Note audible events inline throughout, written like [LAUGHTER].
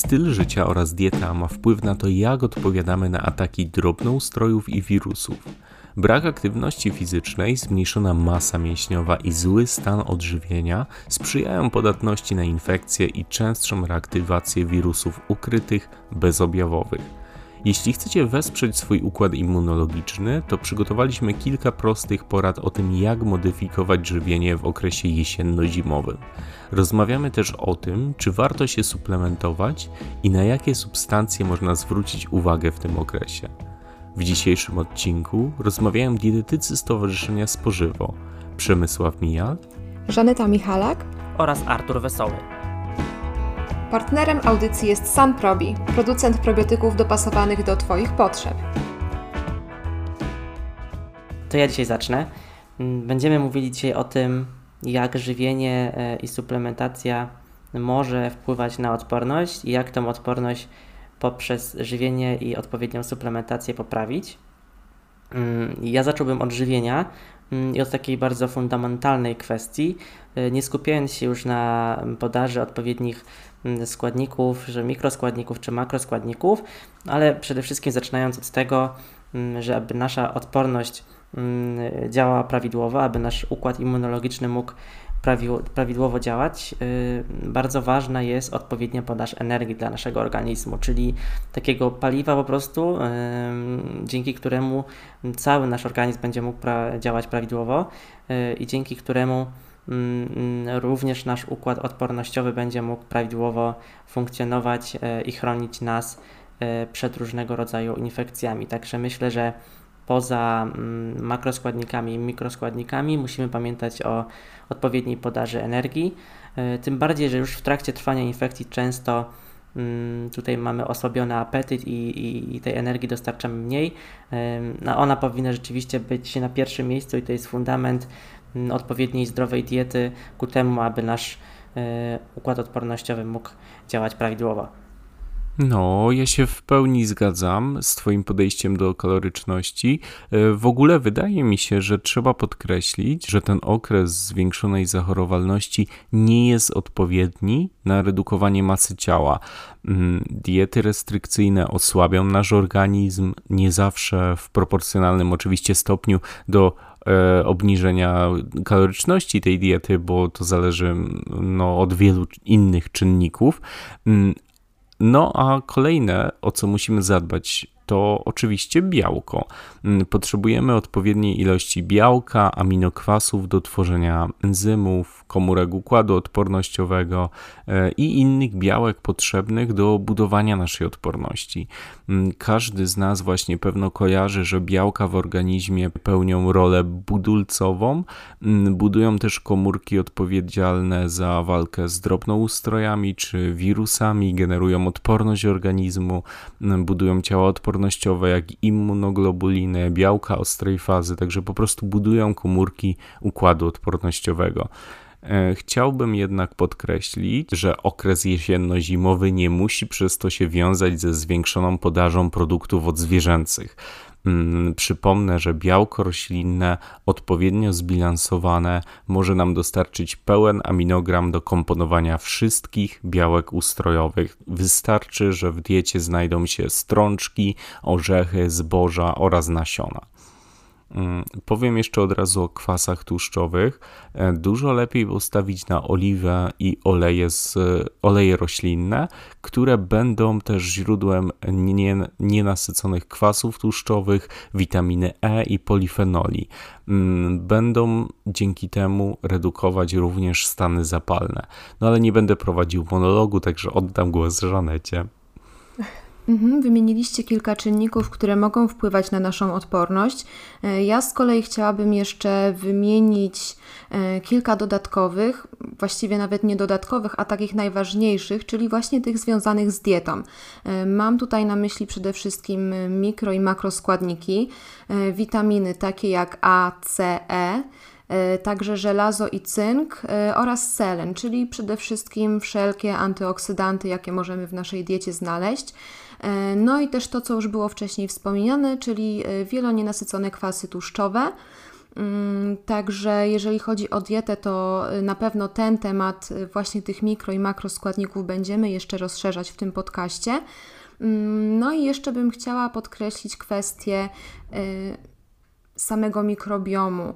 styl życia oraz dieta ma wpływ na to, jak odpowiadamy na ataki drobnoustrojów i wirusów. Brak aktywności fizycznej, zmniejszona masa mięśniowa i zły stan odżywienia sprzyjają podatności na infekcje i częstszą reaktywację wirusów ukrytych, bezobjawowych. Jeśli chcecie wesprzeć swój układ immunologiczny, to przygotowaliśmy kilka prostych porad o tym, jak modyfikować żywienie w okresie jesienno-zimowym. Rozmawiamy też o tym, czy warto się suplementować i na jakie substancje można zwrócić uwagę w tym okresie. W dzisiejszym odcinku rozmawiają dietetycy Stowarzyszenia Spożywo Przemysław Mijal, Żaneta Michalak oraz Artur Wesoły. Partnerem audycji jest Sanprobi, producent probiotyków dopasowanych do Twoich potrzeb. To ja dzisiaj zacznę. Mm, Będziemy mówili dzisiaj o tym, jak żywienie e, i suplementacja może wpływać na odporność i jak tą odporność poprzez żywienie i odpowiednią suplementację poprawić. Mm, Ja zacząłbym od żywienia i od takiej bardzo fundamentalnej kwestii, e, nie skupiając się już na podaży odpowiednich mm, składników, że mikroskładników czy makroskładników, ale przede wszystkim zaczynając od tego, mm, że aby nasza odporność mm, działała prawidłowo, aby nasz układ immunologiczny mógł prawidłowo działać, yy, bardzo ważna jest odpowiednia podaż energii dla naszego organizmu, czyli takiego paliwa po prostu, yy, dzięki któremu cały nasz organizm będzie mógł pra- działać prawidłowo yy, i dzięki któremu mm, również nasz układ odpornościowy będzie mógł prawidłowo funkcjonować i chronić nas przed różnego rodzaju infekcjami. Także myślę, że poza mm, makroskładnikami i mikroskładnikami musimy pamiętać o odpowiedniej podaży energii. Yy, Tym bardziej, że już w trakcie trwania infekcji często mm, tutaj mamy osłabiony apetyt i, i, i tej energii dostarczamy mniej. Ym, No ona powinna rzeczywiście być na pierwszym miejscu i to jest fundament mm, odpowiedniej zdrowej diety ku temu, aby nasz yy, układ odpornościowy mógł działać prawidłowo. No, ja się w pełni zgadzam z Twoim podejściem do kaloryczności. E, W ogóle wydaje mi się, że trzeba podkreślić, że ten okres zwiększonej zachorowalności nie jest odpowiedni na redukowanie masy ciała. Mm, Diety restrykcyjne osłabią nasz organizm, nie zawsze w proporcjonalnym oczywiście stopniu do e, obniżenia kaloryczności tej diety, bo to zależy no, od wielu innych czynników. No a kolejne, o co musimy zadbać, to oczywiście białko. Mm, Potrzebujemy odpowiedniej ilości białka, aminokwasów do tworzenia enzymów, komórek układu odpornościowego e, i innych białek potrzebnych do budowania naszej odporności. Mm, Każdy z nas właśnie pewno kojarzy, że białka w organizmie pełnią rolę budulcową, Mm, budują też komórki odpowiedzialne za walkę z drobnoustrojami czy wirusami, generują odporność organizmu, budują ciała odpornościowe jak immunoglobuliny, białka ostrej fazy, także po prostu budują komórki układu odpornościowego. E, Chciałbym jednak podkreślić, że okres jesienno-zimowy nie musi przez to się wiązać ze zwiększoną podażą produktów odzwierzęcych. Mm, Przypomnę, że białko roślinne odpowiednio zbilansowane może nam dostarczyć pełen aminogram do komponowania wszystkich białek ustrojowych. Wystarczy, że w diecie znajdą się strączki, orzechy, zboża oraz nasiona. Mm, Powiem jeszcze od razu o kwasach tłuszczowych. E, Dużo lepiej postawić na oliwę i oleje, z, oleje roślinne, które będą też źródłem nie, nienasyconych kwasów tłuszczowych, witaminy E i polifenoli. Mm, Będą dzięki temu redukować również stany zapalne. No ale nie będę prowadził monologu, także oddam głos Żanecie. Mhm, wymieniliście kilka czynników, które mogą wpływać na naszą odporność. E, Ja z kolei chciałabym jeszcze wymienić e, kilka dodatkowych, właściwie nawet nie dodatkowych, a takich najważniejszych, czyli właśnie tych związanych z dietą. E, Mam tutaj na myśli przede wszystkim mikro i makroskładniki, witaminy takie jak A, C, E. Także żelazo i cynk oraz selen, czyli przede wszystkim wszelkie antyoksydanty, jakie możemy w naszej diecie znaleźć. E, No i też to, co już było wcześniej wspomniane, czyli e, wielonienasycone kwasy tłuszczowe. Mm, także jeżeli chodzi o dietę, to y, na pewno ten temat właśnie tych mikro i makroskładników będziemy jeszcze rozszerzać w tym podcaście. Mm, no i jeszcze bym chciała podkreślić kwestię samego mikrobiomu,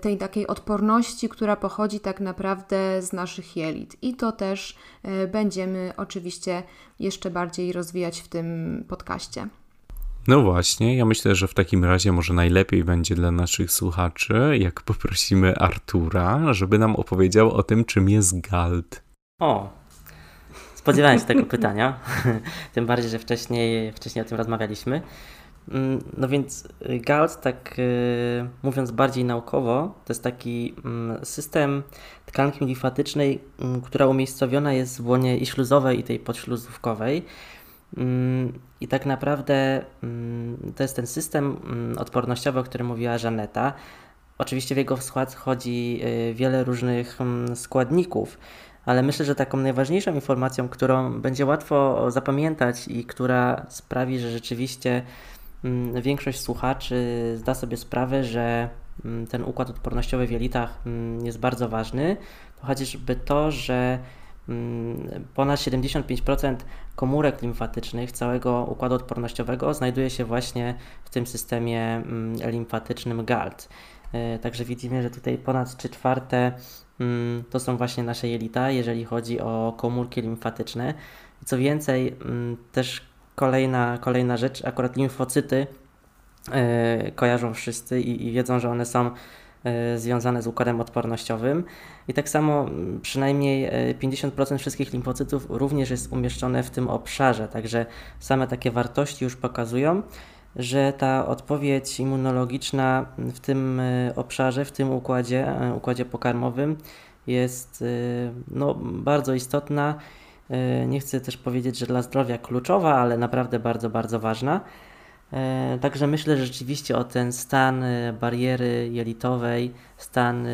tej takiej odporności, która pochodzi tak naprawdę z naszych jelit. I to też będziemy oczywiście jeszcze bardziej rozwijać w tym podcaście. No właśnie, ja myślę, że w takim razie może najlepiej będzie dla naszych słuchaczy, jak [LAUGHS] poprosimy Artura, żeby nam opowiedział o tym, czym jest GALT. O, spodziewałem się tego pytania, [LAUGHS] tym bardziej, że wcześniej, wcześniej o tym rozmawialiśmy. Mm, no więc y, GALT, tak y, mówiąc bardziej naukowo, to jest taki mm, system tkanki limfatycznej, mm, która umiejscowiona jest w łonie i śluzowej i tej podśluzówkowej. I tak naprawdę to jest ten system odpornościowy, o którym mówiła Żaneta. Oczywiście w jego skład wchodzi y, wiele różnych składników, ale myślę, że taką najważniejszą informacją, którą będzie łatwo zapamiętać i która sprawi, że rzeczywiście większość słuchaczy zda sobie sprawę, że ten układ odpornościowy w jelitach jest bardzo ważny, to chociażby to, że Mm, ponad 75% komórek limfatycznych całego układu odpornościowego znajduje się właśnie w tym systemie mm, limfatycznym GALT. E, także widzimy, że tutaj ponad 3 czwarte mm, to są właśnie nasze jelita, jeżeli chodzi o komórki limfatyczne. Co więcej, też kolejna, kolejna rzecz, akurat limfocyty e, kojarzą wszyscy i, i wiedzą, że one są E, związane z układem odpornościowym. I tak samo przynajmniej 50% e, wszystkich limfocytów również jest umieszczone w tym obszarze, także same takie wartości już pokazują, że ta odpowiedź immunologiczna w tym obszarze, w tym układzie, układzie pokarmowym jest no, bardzo istotna. Nie chcę też powiedzieć, że dla zdrowia kluczowa, ale naprawdę bardzo, bardzo ważna. E, także myślę że rzeczywiście o ten stan e, bariery jelitowej, stan e,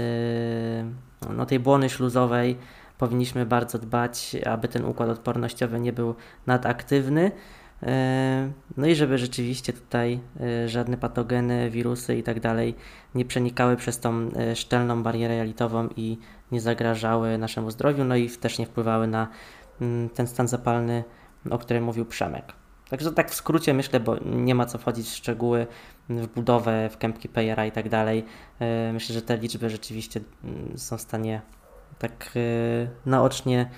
no, tej błony śluzowej powinniśmy bardzo dbać, aby ten układ odpornościowy nie był nadaktywny. No i żeby rzeczywiście tutaj żadne patogeny, wirusy i tak dalej nie przenikały przez tą szczelną barierę jelitową i nie zagrażały naszemu zdrowiu, no i też nie wpływały na ten stan zapalny, o którym mówił Przemek. Także tak w skrócie myślę, bo nie ma co wchodzić w szczegóły, w budowę, w kępki payera i tak dalej. E, myślę, że te liczby rzeczywiście mm, są w stanie tak e, naocznie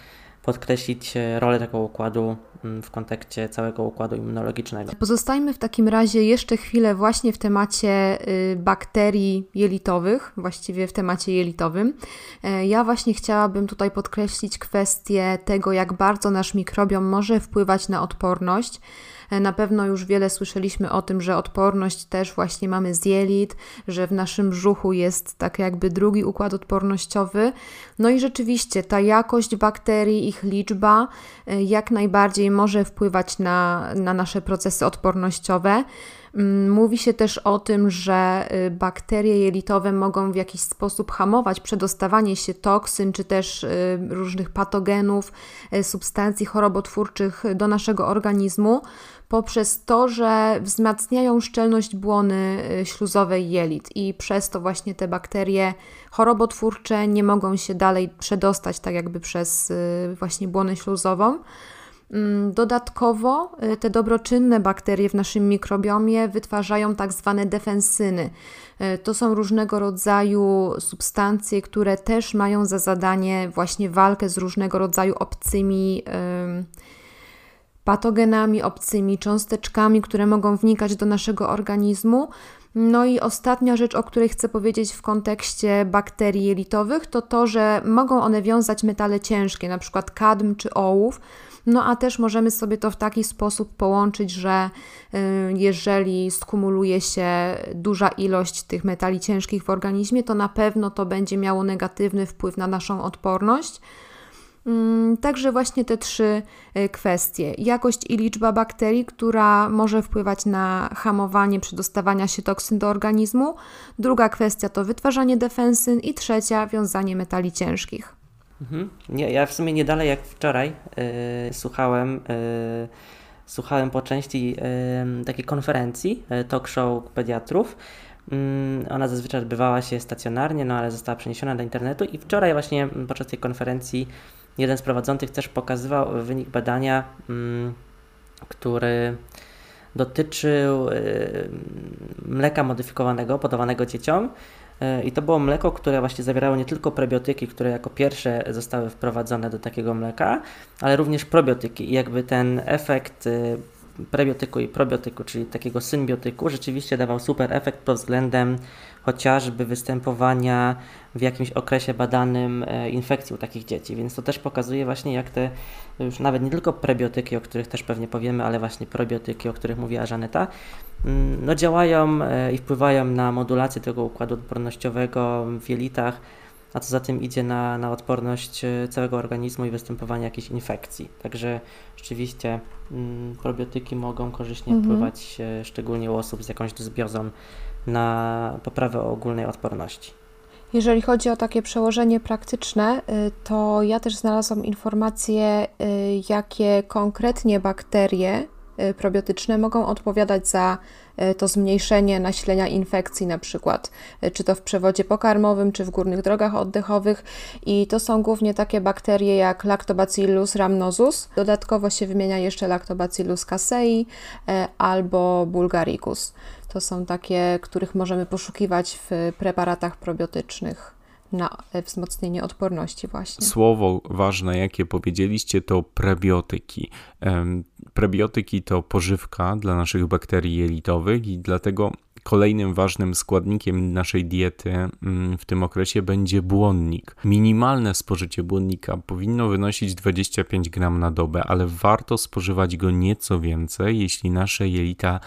podkreślić e, rolę tego układu mm, w kontekście całego układu immunologicznego. Pozostajmy w takim razie jeszcze chwilę właśnie w temacie y, bakterii jelitowych, właściwie w temacie jelitowym. Ja właśnie chciałabym tutaj podkreślić kwestię tego, jak bardzo nasz mikrobiom może wpływać na odporność. E, na pewno już wiele słyszeliśmy o tym, że odporność też właśnie mamy z jelit, że w naszym brzuchu jest tak jakby drugi układ odpornościowy. No i rzeczywiście ta jakość bakterii, ich liczba e, jak najbardziej może wpływać na, na nasze procesy odpornościowe. Mm, mówi się też o tym, że y, bakterie jelitowe mogą w jakiś sposób hamować przedostawanie się toksyn czy też y, różnych patogenów, y, substancji chorobotwórczych do naszego organizmu poprzez to, że wzmacniają szczelność błony śluzowej jelit i przez to właśnie te bakterie chorobotwórcze nie mogą się dalej przedostać tak jakby przez właśnie błonę śluzową. Mm, dodatkowo y, te dobroczynne bakterie w naszym mikrobiomie wytwarzają tak zwane defensyny. Y, to są różnego rodzaju substancje, które też mają za zadanie właśnie walkę z różnego rodzaju obcymi patogenami, obcymi cząsteczkami, które mogą wnikać do naszego organizmu. No i ostatnia rzecz, o której chcę powiedzieć w kontekście bakterii jelitowych, to to, że mogą one wiązać metale ciężkie, przykład kadm czy ołów. No a też możemy sobie to w taki sposób połączyć, że y, jeżeli skumuluje się duża ilość tych metali ciężkich w organizmie, to na pewno to będzie miało negatywny wpływ na naszą odporność. Mm, także właśnie te trzy y, kwestie: jakość i liczba bakterii, która może wpływać na hamowanie przedostawania się toksyn do organizmu. Druga kwestia to wytwarzanie defensyn i trzecia wiązanie metali ciężkich. Mhm. Nie, ja w sumie nie dalej jak wczoraj yy, słuchałem, yy, słuchałem po części yy, takiej konferencji talk show pediatrów Mm, ona zazwyczaj odbywała się stacjonarnie, no ale została przeniesiona do internetu i wczoraj właśnie podczas tej konferencji jeden z prowadzących też pokazywał wynik badania, mm, który dotyczył y, mleka modyfikowanego, podawanego dzieciom. I to było mleko, które właśnie zawierało nie tylko prebiotyki, które jako pierwsze zostały wprowadzone do takiego mleka, ale również probiotyki. I jakby ten efekt y, prebiotyku i probiotyku, czyli takiego symbiotyku, rzeczywiście dawał super efekt pod względem chociażby występowania w jakimś okresie badanym e, infekcji u takich dzieci. Więc to też pokazuje właśnie, jak te już nawet nie tylko prebiotyki, o których też pewnie powiemy, ale właśnie probiotyki, o których mówiła Żaneta, mm, no działają e, i wpływają na modulację tego układu odpornościowego w jelitach, a co za tym idzie na, na odporność e, całego organizmu i występowanie jakichś infekcji. Także rzeczywiście mm, probiotyki mogą korzystnie mhm. wpływać, szczególnie u osób z jakąś dysbiozą, na poprawę ogólnej odporności. Jeżeli chodzi o takie przełożenie praktyczne, y, to ja też znalazłam informacje, y, jakie konkretnie bakterie y, probiotyczne mogą odpowiadać za to zmniejszenie nasilenia infekcji, na przykład, czy to w przewodzie pokarmowym, czy w górnych drogach oddechowych. I to są głównie takie bakterie jak Lactobacillus rhamnosus. Dodatkowo się wymienia jeszcze Lactobacillus casei albo Bulgaricus. To są takie, których możemy poszukiwać w preparatach probiotycznych na wzmocnienie odporności właśnie. Słowo ważne, jakie powiedzieliście, to prebiotyki. Prebiotyki to pożywka dla naszych bakterii jelitowych i dlatego Kolejnym ważnym składnikiem naszej diety mm, w tym okresie będzie błonnik. Minimalne spożycie błonnika powinno wynosić 25 gram na dobę, ale warto spożywać go nieco więcej, jeśli nasze jelita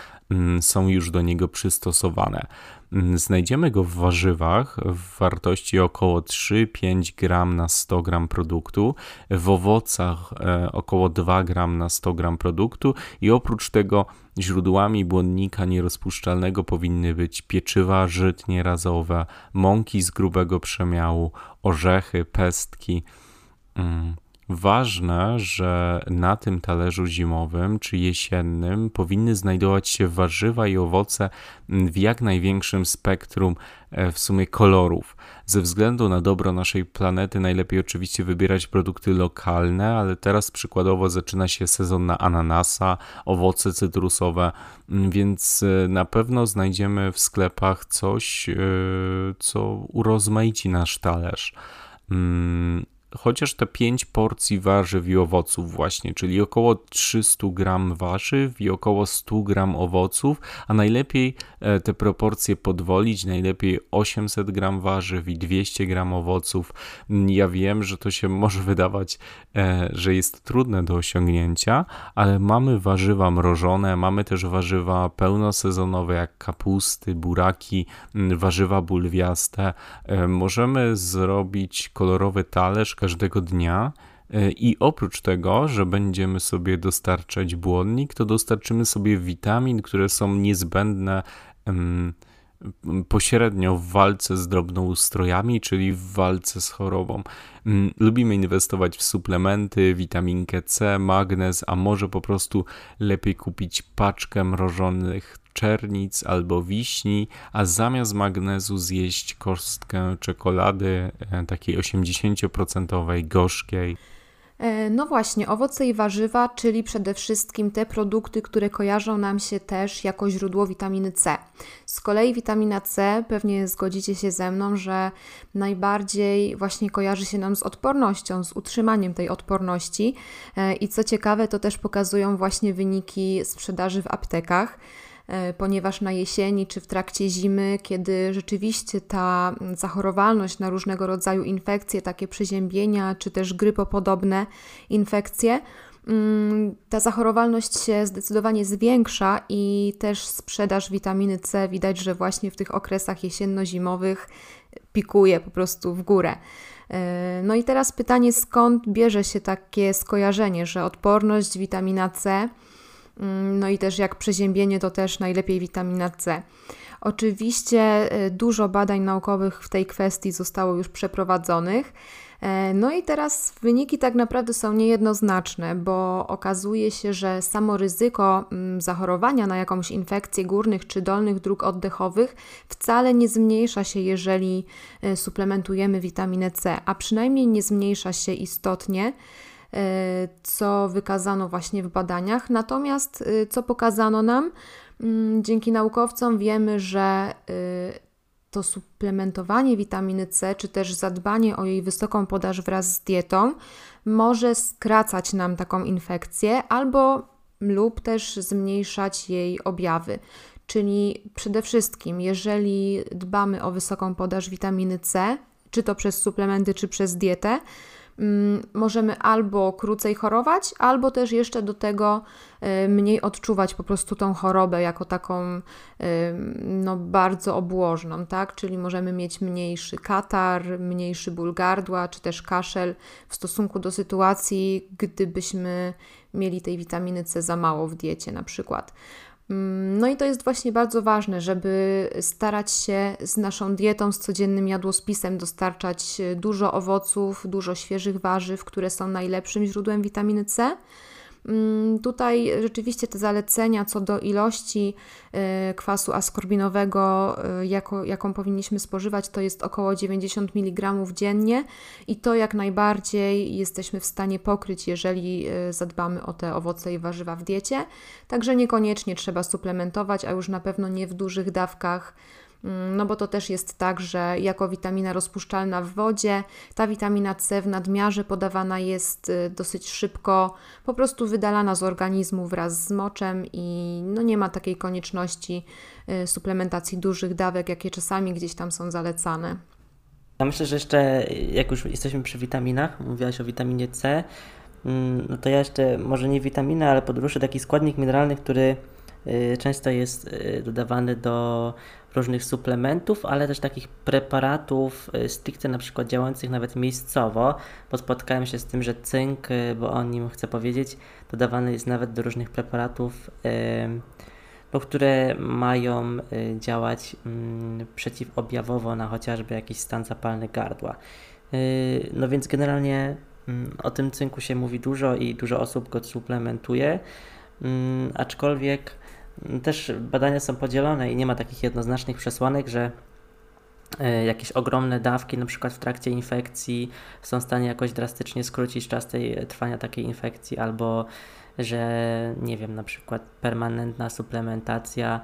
są już do niego przystosowane. Mm, znajdziemy go w warzywach w wartości około 3-5 gram na 100 gram produktu, w owocach e, około 2 gram na 100 gram produktu i oprócz tego źródłami błonnika nierozpuszczalnego powinny być pieczywa żytnie razowe, mąki z grubego przemiału, orzechy, pestki. Mm. Ważne, że na tym talerzu zimowym czy jesiennym powinny znajdować się warzywa i owoce w jak największym spektrum e, w sumie kolorów. Ze względu na dobro naszej planety najlepiej oczywiście wybierać produkty lokalne, ale teraz przykładowo zaczyna się sezon na ananasa, owoce cytrusowe, więc e, na pewno znajdziemy w sklepach coś, e, co urozmaici nasz talerz. Chociaż te 5 porcji warzyw i owoców właśnie, czyli około 300 gram warzyw i około 100 gram owoców, a najlepiej e, te proporcje podwolić, najlepiej 800 gram warzyw i 200 gram owoców. Mm, ja wiem, że to się [LAUGHS] może wydawać, e, że jest trudne do osiągnięcia, ale mamy warzywa mrożone, mamy też warzywa pełnosezonowe jak kapusty, buraki, mm, warzywa bulwiaste. E, możemy zrobić kolorowy talerz, każdego dnia. E, I oprócz tego, że będziemy sobie dostarczać błonnik, to dostarczymy sobie witamin, które są niezbędne pośrednio w walce z drobnoustrojami, czyli w walce z chorobą. Lubimy inwestować w suplementy, witaminkę C, magnez, a może po prostu lepiej kupić paczkę mrożonych czernic albo wiśni, a zamiast magnezu zjeść kostkę czekolady e, takiej 80% gorzkiej. E, no właśnie, owoce i warzywa, czyli przede wszystkim te produkty, które kojarzą nam się też jako źródło witaminy C. Z kolei witamina C, pewnie zgodzicie się ze mną, że najbardziej właśnie kojarzy się nam z odpornością, z utrzymaniem tej odporności. E, I co ciekawe, to też pokazują właśnie wyniki sprzedaży w aptekach. E, ponieważ na jesieni czy w trakcie zimy, kiedy rzeczywiście ta zachorowalność na różnego rodzaju infekcje, takie przeziębienia czy też grypopodobne infekcje, mm, ta zachorowalność się zdecydowanie zwiększa i też sprzedaż witaminy C widać, że właśnie w tych okresach jesienno-zimowych pikuje po prostu w górę. E, no i teraz pytanie, skąd bierze się takie skojarzenie, że odporność, witamina C no i też jak przeziębienie, to też najlepiej witamina C. Oczywiście y, dużo badań naukowych w tej kwestii zostało już przeprowadzonych. E, no i teraz wyniki tak naprawdę są niejednoznaczne, bo okazuje się, że samo ryzyko mm, zachorowania na jakąś infekcję górnych czy dolnych dróg oddechowych wcale nie zmniejsza się, jeżeli e, suplementujemy witaminę C, a przynajmniej nie zmniejsza się istotnie e, co wykazano właśnie w badaniach. Natomiast co pokazano nam, mm, dzięki naukowcom wiemy, że to suplementowanie witaminy C, czy też zadbanie o jej wysoką podaż wraz z dietą może skracać nam taką infekcję albo lub też zmniejszać jej objawy. Czyli przede wszystkim, jeżeli dbamy o wysoką podaż witaminy C, czy to przez suplementy, czy przez dietę, możemy albo krócej chorować, albo też jeszcze do tego y, mniej odczuwać po prostu tą chorobę jako taką y, no, bardzo obłożną, tak? Czyli możemy mieć mniejszy katar, mniejszy ból gardła, czy też kaszel w stosunku do sytuacji, gdybyśmy mieli tej witaminy C za mało w diecie na przykład. Mm, no i to jest właśnie bardzo ważne, żeby starać się z naszą dietą, z codziennym jadłospisem dostarczać dużo owoców, dużo świeżych warzyw, które są najlepszym źródłem witaminy C. Mm, tutaj rzeczywiście te zalecenia co do ilości y, kwasu askorbinowego, y, jako, jaką powinniśmy spożywać, to jest około 90 mg dziennie i to jak najbardziej jesteśmy w stanie pokryć, jeżeli y, zadbamy o te owoce i warzywa w diecie. Także niekoniecznie trzeba suplementować, a już na pewno nie w dużych dawkach no bo to też jest tak, że jako witamina rozpuszczalna w wodzie, ta witamina C w nadmiarze podawana jest y, dosyć szybko, po prostu wydalana z organizmu wraz z moczem i no nie ma takiej konieczności y, suplementacji dużych dawek, jakie czasami gdzieś tam są zalecane. Ja myślę, że jeszcze jak już jesteśmy przy witaminach, mówiłaś o witaminie C, mm, no to ja jeszcze może nie witaminy, ale podruszę taki składnik mineralny, który często jest dodawany do różnych suplementów, ale też takich preparatów y, stricte na przykład działających nawet miejscowo, bo spotkałem się z tym, że cynk, y, bo o nim chcę powiedzieć, dodawany jest nawet do różnych preparatów, bo które mają y, działać mm, przeciwobjawowo na chociażby jakiś stan zapalny gardła. No więc generalnie mm, o tym cynku się mówi dużo i dużo osób go suplementuje, mm, aczkolwiek też badania są podzielone i nie ma takich jednoznacznych przesłanek, że e, jakieś ogromne dawki, na przykład w trakcie infekcji, są w stanie jakoś drastycznie skrócić czas tej, trwania takiej infekcji, albo że nie wiem, na przykład permanentna suplementacja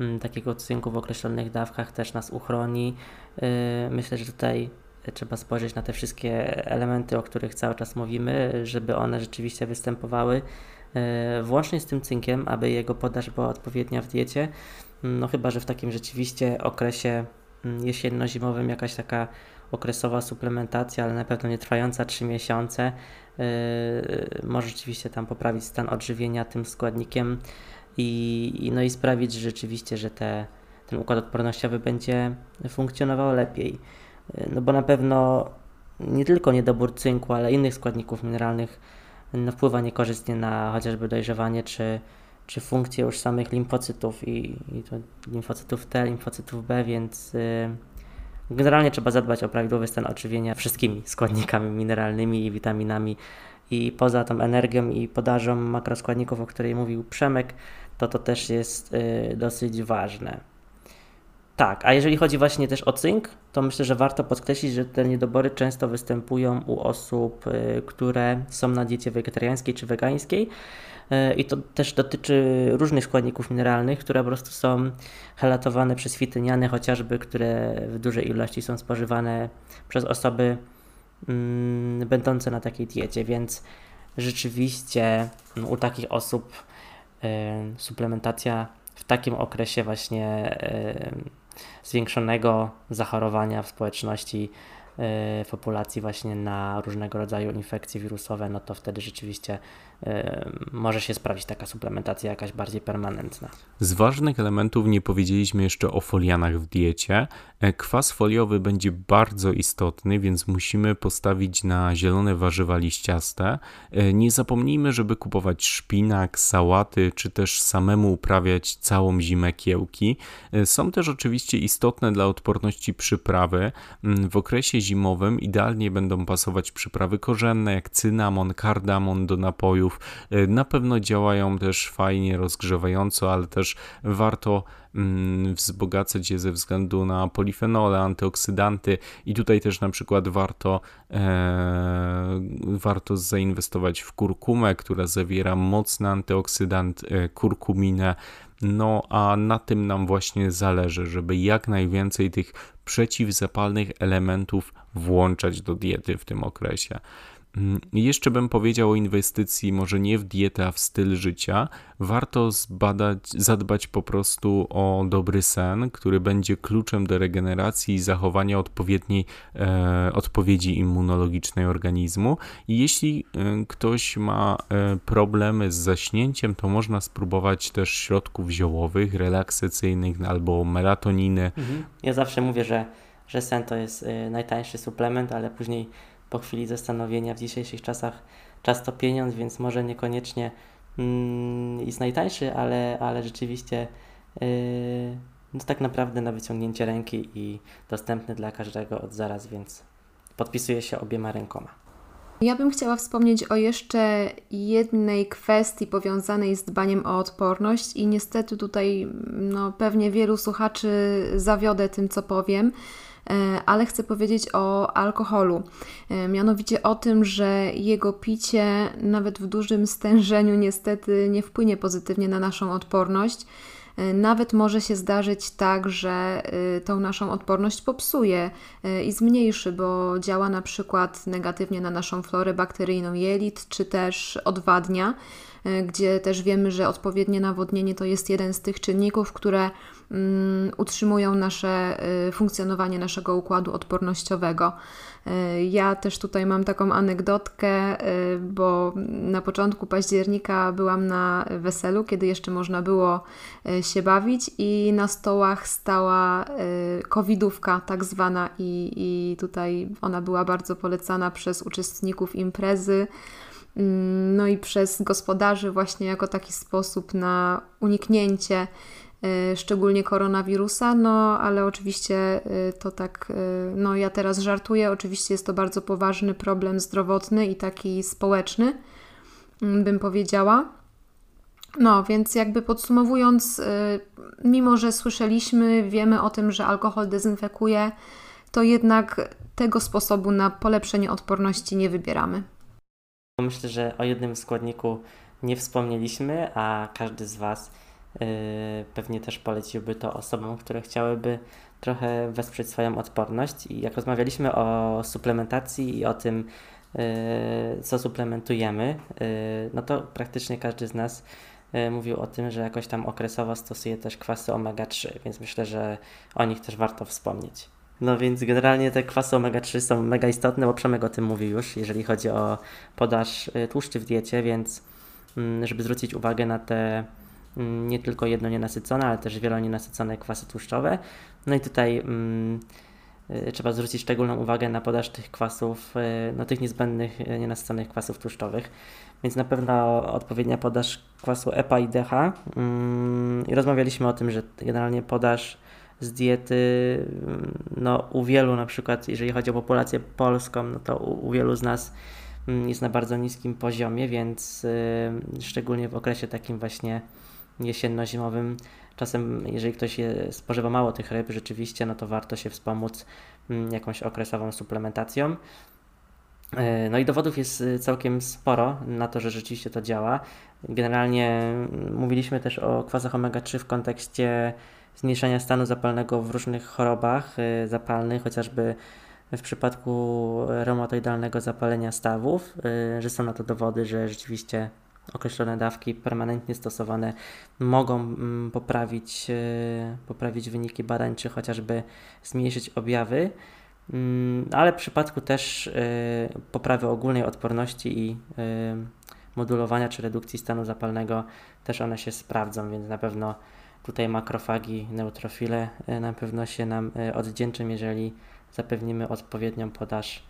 m, mm, takiego cynku w określonych dawkach też nas uchroni. Yy, myślę, że tutaj trzeba spojrzeć na te wszystkie elementy, o których cały czas mówimy, żeby one rzeczywiście występowały E, włącznie z tym cynkiem, aby jego podaż była odpowiednia w diecie. No chyba, że w takim rzeczywiście okresie mm, jesienno-zimowym jakaś taka okresowa suplementacja, ale na pewno nie trwająca 3 miesiące, yy, może rzeczywiście tam poprawić stan odżywienia tym składnikiem i, i, no i sprawić że rzeczywiście, że te, ten układ odpornościowy będzie funkcjonował lepiej. Yy, no bo na pewno nie tylko niedobór cynku, ale innych składników mineralnych no, wpływa niekorzystnie na chociażby dojrzewanie czy, czy funkcję już samych limfocytów i, i limfocytów T, limfocytów B, więc y, generalnie trzeba zadbać o prawidłowy stan odżywienia wszystkimi składnikami mineralnymi i witaminami i poza tą energią i podażą makroskładników, o której mówił Przemek, to to też jest y, dosyć ważne. Tak, a jeżeli chodzi właśnie też o cynk, to myślę, że warto podkreślić, że te niedobory często występują u osób, y, które są na diecie wegetariańskiej czy wegańskiej. Y, I to też dotyczy różnych składników mineralnych, które po prostu są helatowane przez fityniany, chociażby, które w dużej ilości są spożywane przez osoby mm, będące na takiej diecie, więc rzeczywiście no, u takich osób y, suplementacja w takim okresie właśnie zwiększonego zachorowania w społeczności, w populacji właśnie na różnego rodzaju infekcje wirusowe, no to wtedy rzeczywiście może się sprawdzić taka suplementacja jakaś bardziej permanentna. Z ważnych elementów nie powiedzieliśmy jeszcze o folianach w diecie. E, kwas foliowy będzie bardzo istotny, więc musimy postawić na zielone warzywa liściaste. E, nie zapomnijmy, żeby kupować szpinak, sałaty, czy też samemu uprawiać całą zimę kiełki. E, są też oczywiście istotne dla odporności przyprawy. Mm, w okresie zimowym idealnie będą pasować przyprawy korzenne, jak cynamon, kardamon do napojów. Na pewno działają też fajnie rozgrzewająco, ale też warto mm, wzbogacać je ze względu na polifenole, antyoksydanty i tutaj też na przykład warto, e, warto zainwestować w kurkumę, która zawiera mocny antyoksydant e, kurkuminę, no a na tym nam właśnie zależy, żeby jak najwięcej tych przeciwzapalnych elementów włączać do diety w tym okresie. Mm, jeszcze bym powiedział o inwestycji, może nie w dietę, a w styl życia. Warto zbadać, zadbać po prostu o dobry sen, który będzie kluczem do regeneracji i zachowania odpowiedniej e, odpowiedzi immunologicznej organizmu. I jeśli e, ktoś ma e, problemy z zaśnięciem, to można spróbować też środków ziołowych, relaksacyjnych albo melatoniny. Mhm. Ja zawsze mówię, że, że sen to jest e, najtańszy suplement, ale później po chwili zastanowienia w dzisiejszych czasach czas to pieniądz, więc może niekoniecznie mm, jest najtańszy, ale, ale rzeczywiście yy, no tak naprawdę na wyciągnięcie ręki i dostępny dla każdego od zaraz, więc podpisuję się obiema rękoma. Ja bym chciała wspomnieć o jeszcze jednej kwestii powiązanej z dbaniem o odporność i niestety tutaj no, pewnie wielu słuchaczy zawiodę tym, co powiem. E, ale chcę powiedzieć o alkoholu. E, mianowicie o tym, że jego picie nawet w dużym stężeniu niestety nie wpłynie pozytywnie na naszą odporność. E, nawet może się zdarzyć tak, że tą naszą odporność popsuje i zmniejszy, bo działa na przykład negatywnie na naszą florę bakteryjną jelit, czy też odwadnia, gdzie też wiemy, że odpowiednie nawodnienie to jest jeden z tych czynników, które Mm, utrzymują nasze y, funkcjonowanie naszego układu odpornościowego. Y, ja też tutaj mam taką anegdotkę, y, bo na początku października byłam na weselu, kiedy jeszcze można było się bawić, i na stołach stała covidówka, tak zwana, i, i tutaj ona była bardzo polecana przez uczestników imprezy. Mm, no i przez gospodarzy, właśnie jako taki sposób na uniknięcie Y, szczególnie koronawirusa, no ale oczywiście y, to tak, y, no ja teraz żartuję, oczywiście jest to bardzo poważny problem zdrowotny i taki społeczny, mm, bym powiedziała. No, więc jakby podsumowując, mimo że słyszeliśmy, wiemy o tym, że alkohol dezynfekuje, to jednak tego sposobu na polepszenie odporności nie wybieramy. Myślę, że o jednym składniku nie wspomnieliśmy, a każdy z Was Y, pewnie też poleciłby to osobom, które chciałyby trochę wesprzeć swoją odporność. I jak rozmawialiśmy o suplementacji i o tym, y, co suplementujemy, y, no to praktycznie każdy z nas mówił o tym, że jakoś tam okresowo stosuje też kwasy omega-3, więc myślę, że o nich też warto wspomnieć. No więc generalnie te kwasy omega-3 są mega istotne, bo Przemek o tym mówił już, jeżeli chodzi o podaż tłuszczy w diecie, więc mm, żeby zwrócić uwagę na te Mm, nie tylko jedno nienasycone, ale też wielonienasycone kwasy tłuszczowe. No i tutaj mm, y, trzeba zwrócić szczególną uwagę na podaż tych kwasów, y, no tych niezbędnych y, nienasyconych kwasów tłuszczowych. Więc na pewno odpowiednia podaż kwasu EPA i DH. Mm, I rozmawialiśmy o tym, że generalnie podaż z diety, no u wielu na przykład, jeżeli chodzi o populację polską, no to u, u wielu z nas jest na bardzo niskim poziomie, więc szczególnie w okresie takim właśnie jesienno-zimowym. Czasem, jeżeli ktoś je, spożywa mało tych ryb, rzeczywiście, no to warto się wspomóc mm, jakąś okresową suplementacją. E, no i dowodów jest y, całkiem sporo na to, że rzeczywiście to działa. Generalnie mm, mówiliśmy też o kwasach omega-3 w kontekście zmniejszenia stanu zapalnego w różnych chorobach y, zapalnych, chociażby w przypadku reumatoidalnego zapalenia stawów, y, że są na to dowody, że rzeczywiście określone dawki permanentnie stosowane mogą mm, poprawić, e, poprawić wyniki badań, czy chociażby zmniejszyć objawy, mm, ale w przypadku też poprawy ogólnej odporności i modulowania czy redukcji stanu zapalnego też one się sprawdzą, więc na pewno tutaj makrofagi, neutrofile e, na pewno się nam e, odwdzięczą, jeżeli zapewnimy odpowiednią podaż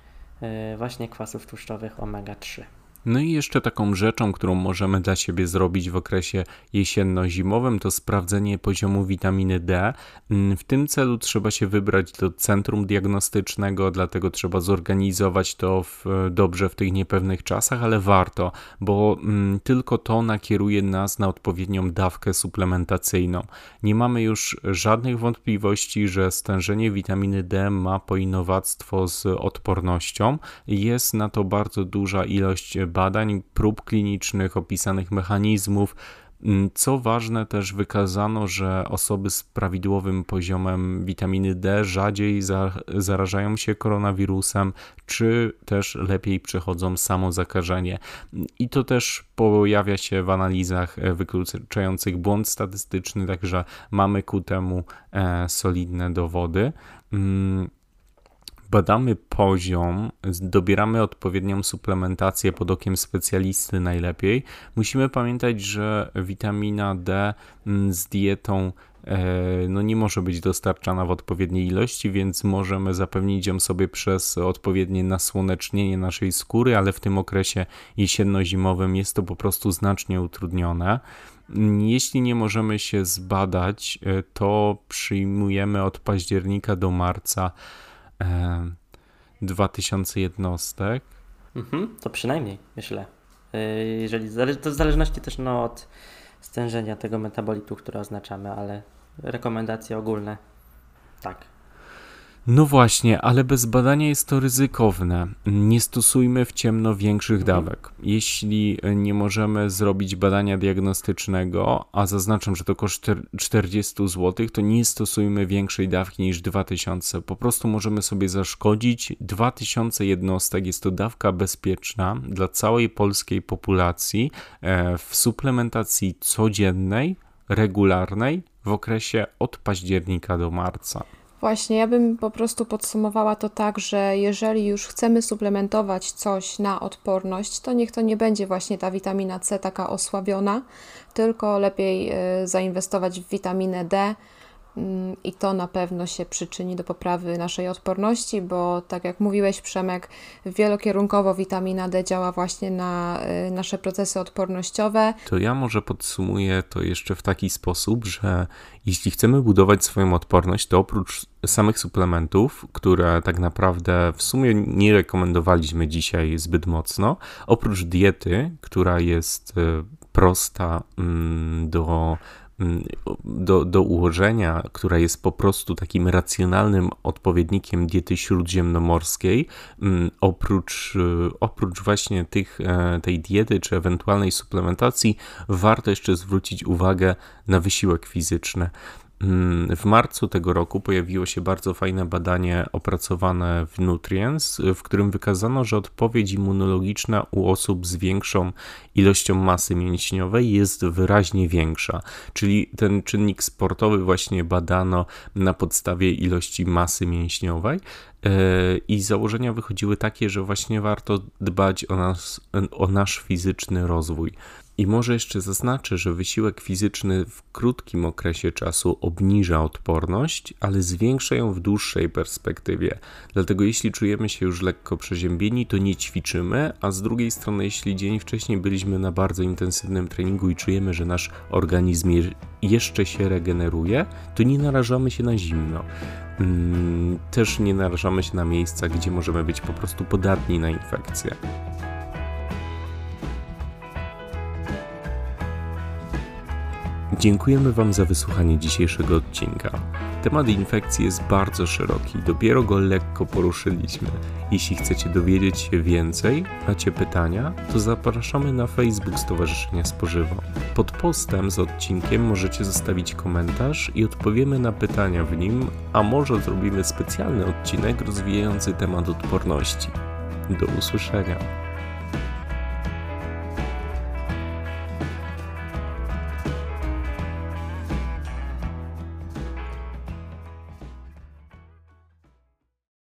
e, właśnie kwasów tłuszczowych omega-3. No i jeszcze taką rzeczą, którą możemy dla siebie zrobić w okresie jesienno-zimowym, to sprawdzenie poziomu witaminy D. Mm, w tym celu trzeba się wybrać do centrum diagnostycznego, dlatego trzeba zorganizować to w, dobrze w tych niepewnych czasach, ale warto, bo mm, tylko to nakieruje nas na odpowiednią dawkę suplementacyjną. Nie mamy już żadnych wątpliwości, że stężenie witaminy D ma poinowactwo z odpornością. Jest na to bardzo duża ilość badań, prób klinicznych, opisanych mechanizmów. Mm, co ważne, też wykazano, że osoby z prawidłowym poziomem witaminy D rzadziej zarażają się koronawirusem, czy też lepiej przechodzą samo zakażenie. I to też pojawia się w analizach e, wykluczających błąd statystyczny, także mamy ku temu e, solidne dowody. Badamy poziom, dobieramy odpowiednią suplementację pod okiem specjalisty najlepiej. Musimy pamiętać, że witamina D mm, z dietą e, no nie może być dostarczana w odpowiedniej ilości, więc możemy zapewnić ją sobie przez odpowiednie nasłonecznienie naszej skóry, ale w tym okresie jesienno-zimowym jest to po prostu znacznie utrudnione. Jeśli nie możemy się zbadać, e, to przyjmujemy od października do marca 2000 jednostek. Mhm, to przynajmniej, myślę. E, jeżeli, to w zależności też no, od stężenia tego metabolitu, które oznaczamy, ale rekomendacje ogólne tak. No właśnie, ale bez badania jest to ryzykowne. Nie stosujmy w ciemno większych mhm. dawek. Jeśli nie możemy zrobić badania diagnostycznego, a zaznaczam, że to koszt 40 zł, to nie stosujmy większej dawki niż 2000. Po prostu możemy sobie zaszkodzić. 2000 jednostek jest to dawka bezpieczna dla całej polskiej populacji e, w suplementacji codziennej, regularnej w okresie od października do marca. Właśnie, ja bym po prostu podsumowała to tak, że jeżeli już chcemy suplementować coś na odporność, to niech to nie będzie właśnie ta witamina C taka osłabiona, tylko lepiej y, zainwestować w witaminę D, i to na pewno się przyczyni do poprawy naszej odporności, bo tak jak mówiłeś, Przemek, wielokierunkowo witamina D działa właśnie na y, nasze procesy odpornościowe. To ja może podsumuję to jeszcze w taki sposób, że jeśli chcemy budować swoją odporność, to oprócz samych suplementów, które tak naprawdę w sumie nie rekomendowaliśmy dzisiaj zbyt mocno, oprócz diety, która jest y, prosta mm, do Mm, do, do ułożenia, która jest po prostu takim racjonalnym odpowiednikiem diety śródziemnomorskiej, mm, oprócz, y, oprócz właśnie tych, e, tej diety czy ewentualnej suplementacji, warto jeszcze zwrócić uwagę na wysiłek fizyczny. Mm, w marcu tego roku pojawiło się bardzo fajne badanie opracowane w Nutrients, w którym wykazano, że odpowiedź immunologiczna u osób z większą ilością masy mięśniowej jest wyraźnie większa. Czyli ten czynnik sportowy właśnie badano na podstawie ilości masy mięśniowej e, i założenia wychodziły takie, że właśnie warto dbać o, nas, o nasz fizyczny rozwój. I może jeszcze zaznaczę, że wysiłek fizyczny w krótkim okresie czasu obniża odporność, ale zwiększa ją w dłuższej perspektywie. Dlatego jeśli czujemy się już lekko przeziębieni, to nie ćwiczymy, a z drugiej strony, jeśli dzień wcześniej byliśmy na bardzo intensywnym treningu i czujemy, że nasz organizm jeszcze się regeneruje, to nie narażamy się na zimno. Mm, też nie narażamy się na miejsca, gdzie możemy być po prostu podatni na infekcje. Dziękujemy Wam za wysłuchanie dzisiejszego odcinka. Temat infekcji jest bardzo szeroki, dopiero go lekko poruszyliśmy. Jeśli chcecie dowiedzieć się więcej, macie pytania, to zapraszamy na Facebook Stowarzyszenia Spożywo. Pod postem z odcinkiem możecie zostawić komentarz i odpowiemy na pytania w nim, a może zrobimy specjalny odcinek rozwijający temat odporności. Do usłyszenia.